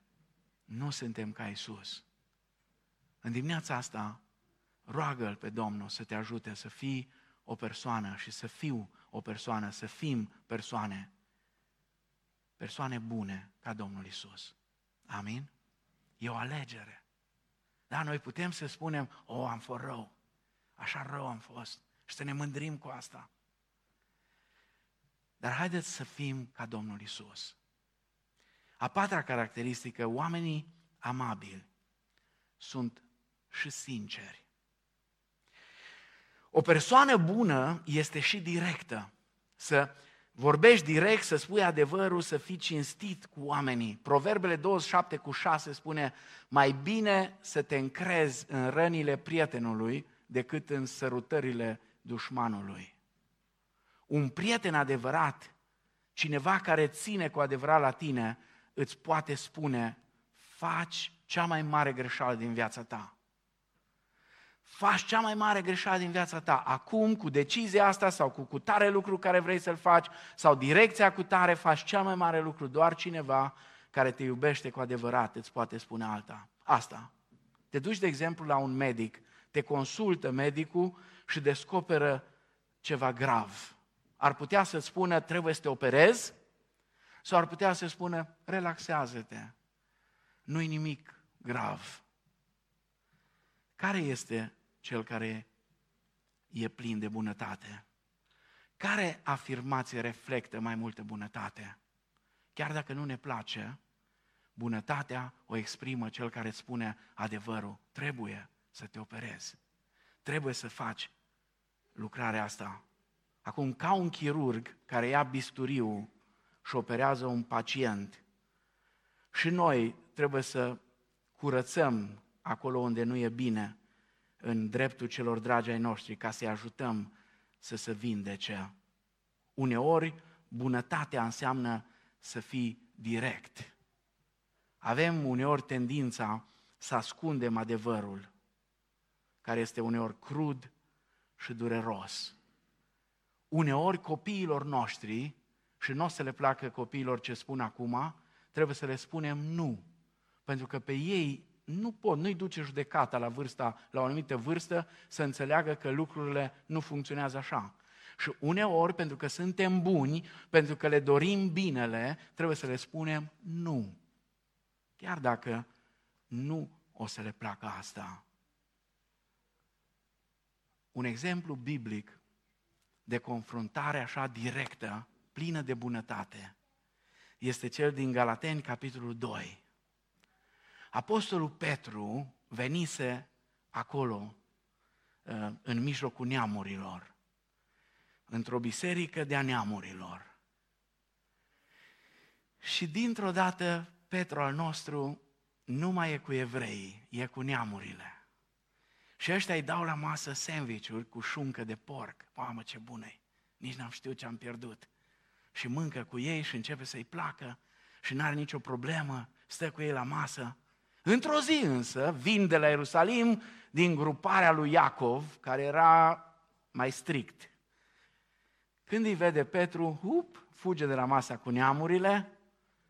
nu suntem ca Isus. În dimineața asta, roagă-L pe Domnul să te ajute să fii o persoană și să fiu o persoană, să fim persoane, persoane bune ca Domnul Isus. Amin? E o alegere. Da, noi putem să spunem, o, oh, am fost rău, așa rău am fost și să ne mândrim cu asta. Dar haideți să fim ca Domnul Isus. A patra caracteristică, oamenii amabili sunt și sinceri. O persoană bună este și directă. Să vorbești direct, să spui adevărul, să fii cinstit cu oamenii. Proverbele 27 cu 6 spune, mai bine să te încrezi în rănile prietenului decât în sărutările dușmanului. Un prieten adevărat, cineva care ține cu adevărat la tine, îți poate spune, faci cea mai mare greșeală din viața ta. Faci cea mai mare greșeală din viața ta. Acum, cu decizia asta sau cu, cu tare lucru care vrei să-l faci sau direcția cu tare, faci cea mai mare lucru. Doar cineva care te iubește cu adevărat îți poate spune alta. Asta. Te duci, de exemplu, la un medic, te consultă medicul și descoperă ceva grav. Ar putea să-ți spună, trebuie să te operezi, sau ar putea să spună, relaxează-te, nu-i nimic grav. Care este cel care e plin de bunătate? Care afirmație reflectă mai multă bunătate? Chiar dacă nu ne place, bunătatea o exprimă cel care îți spune adevărul. Trebuie să te operezi. Trebuie să faci lucrarea asta. Acum, ca un chirurg care ia bisturiu și operează un pacient, și noi trebuie să curățăm acolo unde nu e bine, în dreptul celor dragi ai noștri, ca să-i ajutăm să se vindece. Uneori, bunătatea înseamnă să fii direct. Avem uneori tendința să ascundem adevărul, care este uneori crud și dureros. Uneori copiilor noștri, și nu o să le placă copiilor ce spun acum, trebuie să le spunem nu. Pentru că pe ei nu pot, nu-i duce judecata la vârsta, la o anumită vârstă, să înțeleagă că lucrurile nu funcționează așa. Și uneori, pentru că suntem buni, pentru că le dorim binele, trebuie să le spunem nu. Chiar dacă nu o să le placă asta. Un exemplu biblic de confruntare așa directă, plină de bunătate, este cel din Galateni, capitolul 2. Apostolul Petru venise acolo, uh, în mijlocul neamurilor, într-o biserică de-a neamurilor. Și dintr-o dată, Petru al nostru nu mai e cu evrei, e cu neamurile. Și ăștia îi dau la masă sandvișuri cu șuncă de porc. Mamă, ce bună Nici n-am știut ce am pierdut. Și mâncă cu ei și începe să-i placă și n-are nicio problemă, stă cu ei la masă. Într-o zi însă, vin de la Ierusalim din gruparea lui Iacov, care era mai strict. Când îi vede Petru, up, fuge de la masa cu neamurile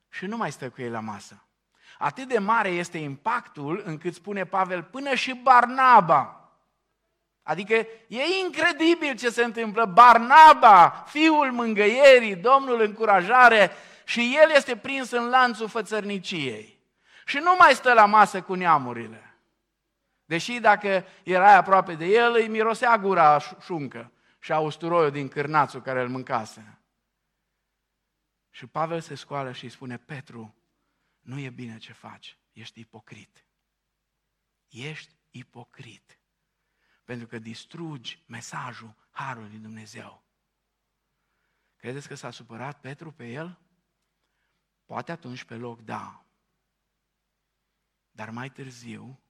și nu mai stă cu ei la masă. Atât de mare este impactul încât spune Pavel, până și Barnaba. Adică e incredibil ce se întâmplă. Barnaba, fiul mângăierii, Domnul încurajare, și el este prins în lanțul fățărniciei. Și nu mai stă la masă cu neamurile. Deși dacă erai aproape de el, îi mirosea gura șuncă și a usturoiul din cârnațul care îl mâncase. Și Pavel se scoală și îi spune, Petru, nu e bine ce faci, ești ipocrit. Ești ipocrit. Pentru că distrugi mesajul Harului lui Dumnezeu. Credeți că s-a supărat Petru pe el? Poate atunci pe loc, da. Dar mai târziu,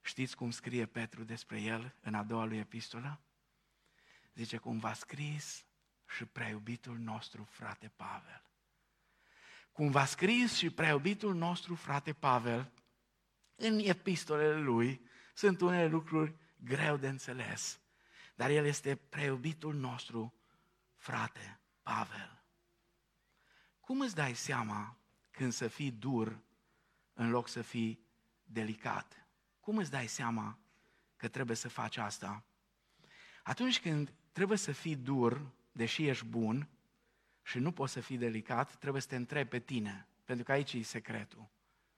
știți cum scrie Petru despre el în a doua lui epistolă? Zice, cum v-a scris și preiubitul nostru frate Pavel. Cum v-a scris și preiubitul nostru frate Pavel, În epistolele lui sunt unele lucruri greu de înțeles, dar el este preiubitul nostru, frate, Pavel. Cum îți dai seama când să fii dur în loc să fii delicat? Cum îți dai seama că trebuie să faci asta? Atunci când trebuie să fii dur, deși ești bun, și nu poți să fii delicat, trebuie să te întrebi pe tine, pentru că aici e secretul.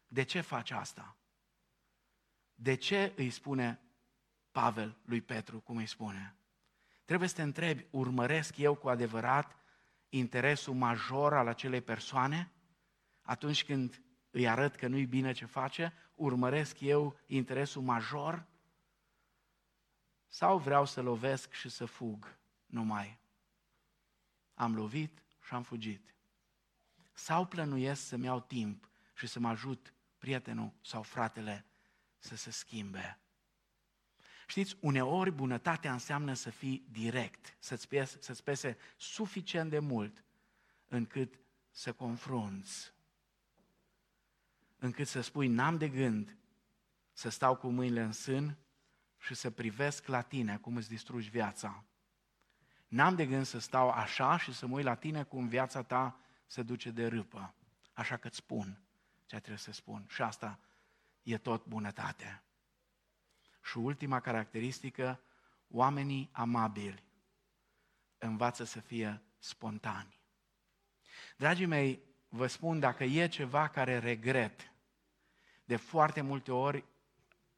De ce faci asta? De ce îi spune Pavel lui Petru, cum îi spune? Trebuie să te întrebi, urmăresc eu cu adevărat interesul major al acelei persoane? Atunci când îi arăt că nu-i bine ce face, urmăresc eu interesul major? Sau vreau să lovesc și să fug numai? Am lovit și am fugit. Sau plănuiesc să-mi iau timp și să mă ajut prietenul sau fratele să se schimbe. Știți, uneori bunătatea înseamnă să fii direct, să-ți pese, să pese suficient de mult încât să confrunți, încât să spui, n-am de gând să stau cu mâinile în sân și să privesc la tine cum îți distrugi viața. N-am de gând să stau așa și să mă uit la tine cum viața ta se duce de râpă. Așa că îți spun ce trebuie să spun. Și asta e tot bunătate. Și ultima caracteristică, oamenii amabili învață să fie spontani. Dragii mei, vă spun, dacă e ceva care regret, de foarte multe ori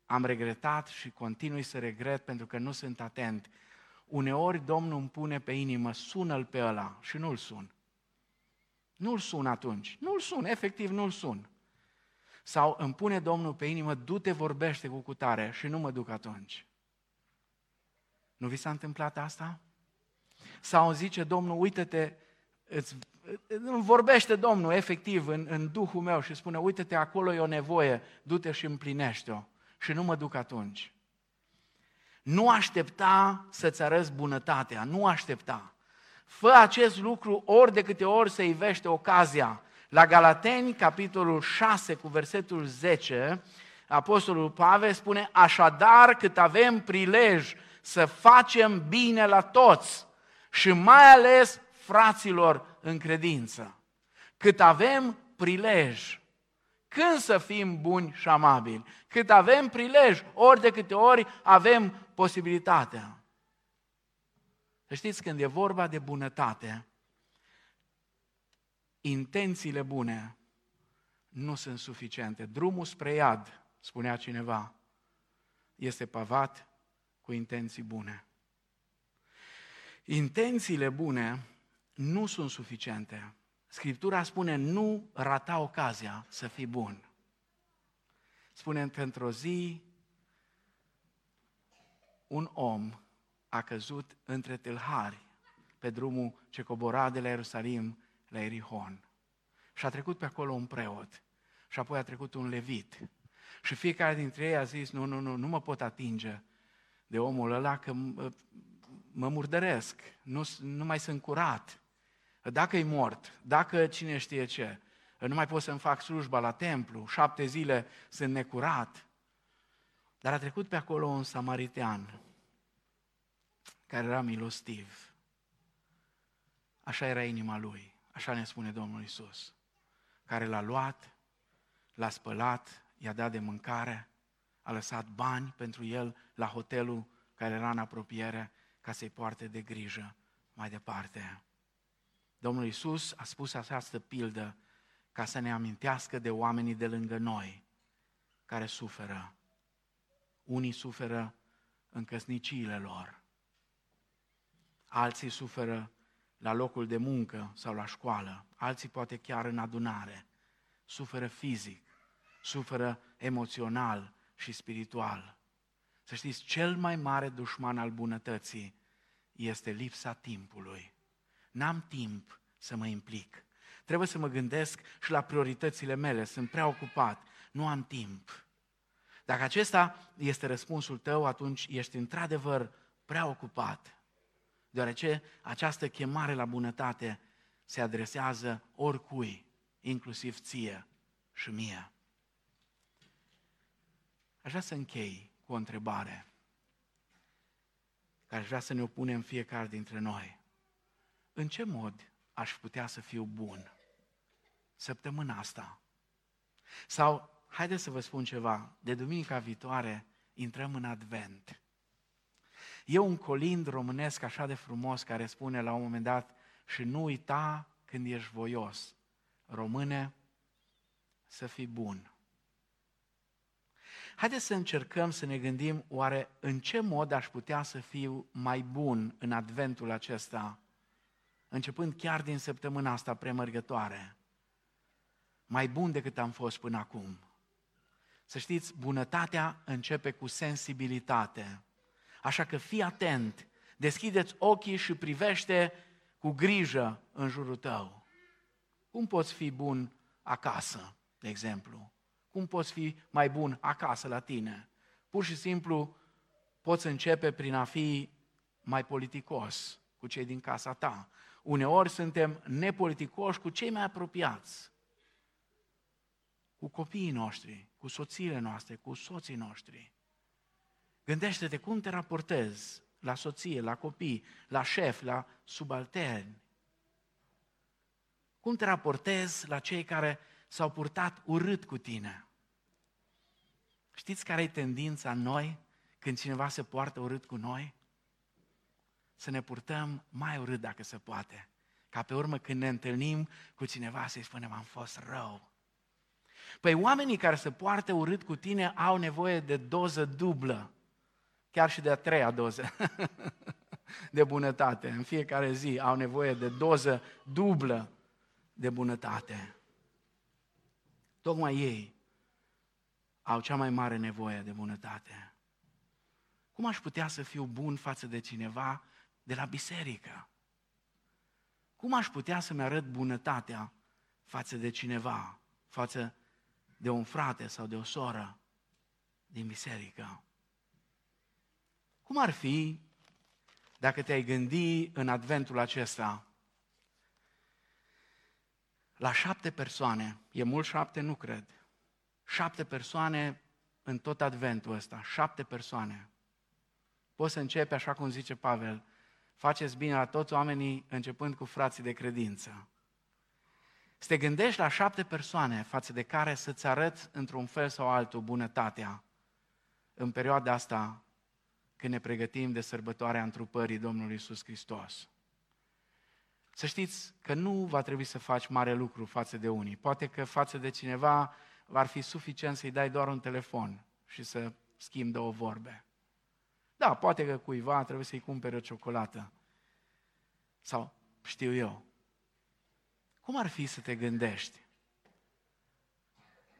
am regretat și continui să regret pentru că nu sunt atent. Uneori Domnul îmi pune pe inimă, sună-l pe ăla și nu-l sun. Nu-l sun atunci, nu-l sun, efectiv nu-l sun. Sau îmi pune Domnul pe inimă, du-te, vorbește cu cutare și nu mă duc atunci. Nu vi s-a întâmplat asta? Sau îmi zice Domnul, uite-te, îți, îmi vorbește Domnul efectiv în, în Duhul meu și spune, uite-te, acolo e o nevoie, du-te și împlinește-o. Și nu mă duc atunci. Nu aștepta să-ți arăți bunătatea, nu aștepta. Fă acest lucru ori de câte ori se ivește ocazia. La Galateni, capitolul 6, cu versetul 10, Apostolul Pavel spune, așadar cât avem prilej să facem bine la toți și mai ales fraților în credință. Cât avem prilej, când să fim buni și amabili, cât avem prilej, ori de câte ori avem posibilitatea. Să știți, când e vorba de bunătate, intențiile bune nu sunt suficiente. Drumul spre iad, spunea cineva, este pavat cu intenții bune. Intențiile bune nu sunt suficiente. Scriptura spune nu rata ocazia să fii bun. Spune că într-o zi un om a căzut între tâlhari pe drumul ce cobora de la Ierusalim la Erihon. Și a trecut pe acolo un preot și apoi a trecut un levit. Și fiecare dintre ei a zis, nu, nu, nu, nu mă pot atinge de omul ăla că mă murdăresc, nu, nu mai sunt curat. Dacă e mort, dacă cine știe ce, nu mai pot să-mi fac slujba la templu, șapte zile sunt necurat. Dar a trecut pe acolo un samaritean care era milostiv. Așa era inima lui, așa ne spune Domnul Isus, care l-a luat, l-a spălat, i-a dat de mâncare, a lăsat bani pentru el la hotelul care era în apropiere ca să-i poarte de grijă mai departe. Domnul Isus a spus această pildă ca să ne amintească de oamenii de lângă noi care suferă. Unii suferă în căsniciile lor, alții suferă la locul de muncă sau la școală, alții poate chiar în adunare, suferă fizic, suferă emoțional și spiritual. Să știți, cel mai mare dușman al bunătății este lipsa timpului. N-am timp să mă implic. Trebuie să mă gândesc și la prioritățile mele. Sunt prea ocupat. Nu am timp. Dacă acesta este răspunsul tău, atunci ești într-adevăr prea ocupat. Deoarece această chemare la bunătate se adresează oricui, inclusiv ție și mie. Aș vrea să închei cu o întrebare care aș vrea să ne opunem fiecare dintre noi. În ce mod aș putea să fiu bun săptămâna asta? Sau, haideți să vă spun ceva, de duminica viitoare intrăm în Advent. E un colind românesc așa de frumos care spune la un moment dat și nu uita când ești voios. Române, să fii bun. Haideți să încercăm să ne gândim oare în ce mod aș putea să fiu mai bun în adventul acesta, începând chiar din săptămâna asta premergătoare. Mai bun decât am fost până acum. Să știți, bunătatea începe cu sensibilitate. Așa că fii atent, deschideți ochii și privește cu grijă în jurul tău. Cum poți fi bun acasă, de exemplu? Cum poți fi mai bun acasă la tine? Pur și simplu poți începe prin a fi mai politicos cu cei din casa ta. Uneori suntem nepoliticoși cu cei mai apropiați, cu copiii noștri, cu soțiile noastre, cu soții noștri. Gândește-te cum te raportezi la soție, la copii, la șef, la subalterni. Cum te raportezi la cei care s-au purtat urât cu tine? Știți care e tendința noi când cineva se poartă urât cu noi? Să ne purtăm mai urât dacă se poate. Ca pe urmă când ne întâlnim cu cineva să-i spunem am fost rău. Păi oamenii care se poartă urât cu tine au nevoie de doză dublă, chiar și de a treia doză de bunătate. În fiecare zi au nevoie de doză dublă de bunătate. Tocmai ei au cea mai mare nevoie de bunătate. Cum aș putea să fiu bun față de cineva de la biserică? Cum aș putea să-mi arăt bunătatea față de cineva, față de un frate sau de o soră din biserică? Cum ar fi dacă te-ai gândi în adventul acesta la șapte persoane, e mult șapte, nu cred, șapte persoane în tot adventul ăsta, șapte persoane. Poți să începi așa cum zice Pavel, faceți bine la toți oamenii începând cu frații de credință. Să te gândești la șapte persoane față de care să-ți arăți într-un fel sau altul bunătatea în perioada asta când ne pregătim de sărbătoarea întrupării Domnului Isus Hristos. Să știți că nu va trebui să faci mare lucru față de unii. Poate că față de cineva ar fi suficient să-i dai doar un telefon și să schimbi două vorbe. Da, poate că cuiva trebuie să-i cumpere o ciocolată. Sau știu eu. Cum ar fi să te gândești?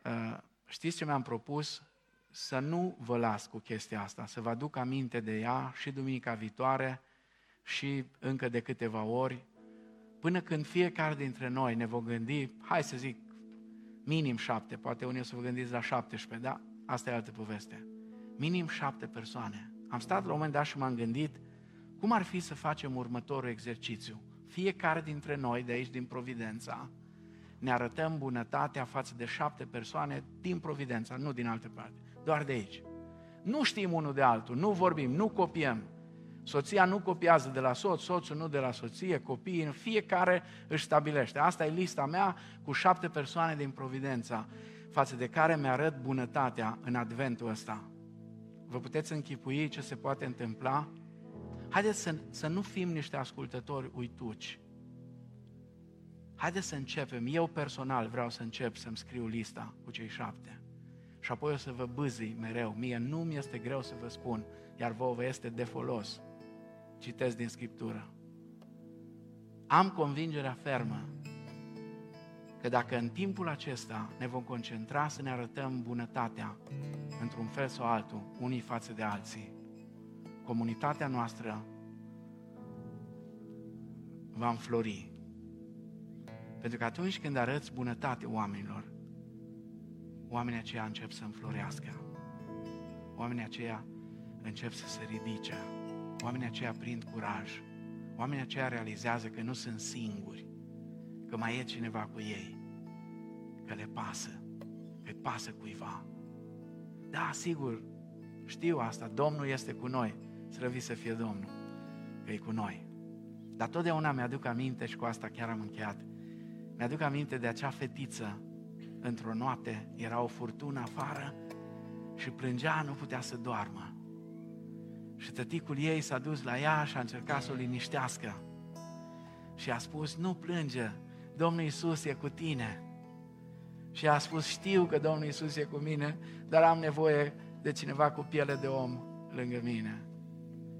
Uh, știți ce mi-am propus? Să nu vă las cu chestia asta, să vă aduc aminte de ea și duminica viitoare și încă de câteva ori, până când fiecare dintre noi ne vom gândi, hai să zic, Minim șapte, poate unii o să vă gândiți la 17, da? Asta e altă poveste. Minim șapte persoane. Am stat la un moment dat și m-am gândit cum ar fi să facem următorul exercițiu. Fiecare dintre noi de aici, din Providența, ne arătăm bunătatea față de șapte persoane din Providența, nu din alte parte, doar de aici. Nu știm unul de altul, nu vorbim, nu copiem, Soția nu copiază de la soț, soțul nu de la soție, copiii, fiecare își stabilește. Asta e lista mea cu șapte persoane din Providența, față de care mi-arăt bunătatea în adventul ăsta. Vă puteți închipui ce se poate întâmpla? Haideți să, să nu fim niște ascultători uituci. Haideți să începem. Eu personal vreau să încep să-mi scriu lista cu cei șapte. Și apoi o să vă bâzii mereu. Mie nu mi este greu să vă spun, iar vouă vă este de folos citesc din Scriptură. Am convingerea fermă că dacă în timpul acesta ne vom concentra să ne arătăm bunătatea într-un fel sau altul, unii față de alții, comunitatea noastră va înflori. Pentru că atunci când arăți bunătate oamenilor, oamenii aceia încep să înflorească. Oamenii aceia încep să se ridice. Oamenii aceia prind curaj. Oamenii aceia realizează că nu sunt singuri, că mai e cineva cu ei, că le pasă, că pasă cuiva. Da, sigur, știu asta, Domnul este cu noi, slăvit să fie Domnul, că e cu noi. Dar totdeauna mi-aduc aminte și cu asta chiar am încheiat. Mi-aduc aminte de acea fetiță într-o noapte, era o furtună afară și plângea, nu putea să doarmă. Și tăticul ei s-a dus la ea și a încercat să o liniștească. Și a spus, nu plânge, Domnul Isus e cu tine. Și a spus, știu că Domnul Isus e cu mine, dar am nevoie de cineva cu piele de om lângă mine.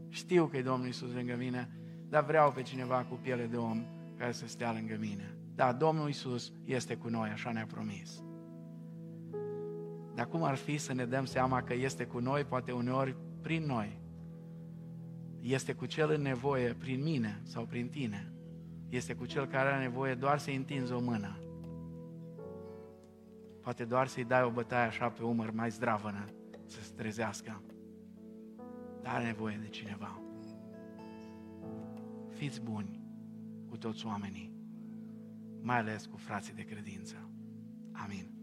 Știu că e Domnul Isus lângă mine, dar vreau pe cineva cu piele de om care să stea lângă mine. Da, Domnul Isus este cu noi, așa ne-a promis. Dar cum ar fi să ne dăm seama că este cu noi, poate uneori prin noi? Este cu cel în nevoie prin mine sau prin tine. Este cu cel care are nevoie doar să-i întinzi o mână. Poate doar să-i dai o bătaie așa pe umăr mai zdravănă, să se trezească. Dar are nevoie de cineva. Fiți buni cu toți oamenii, mai ales cu frații de credință. Amin.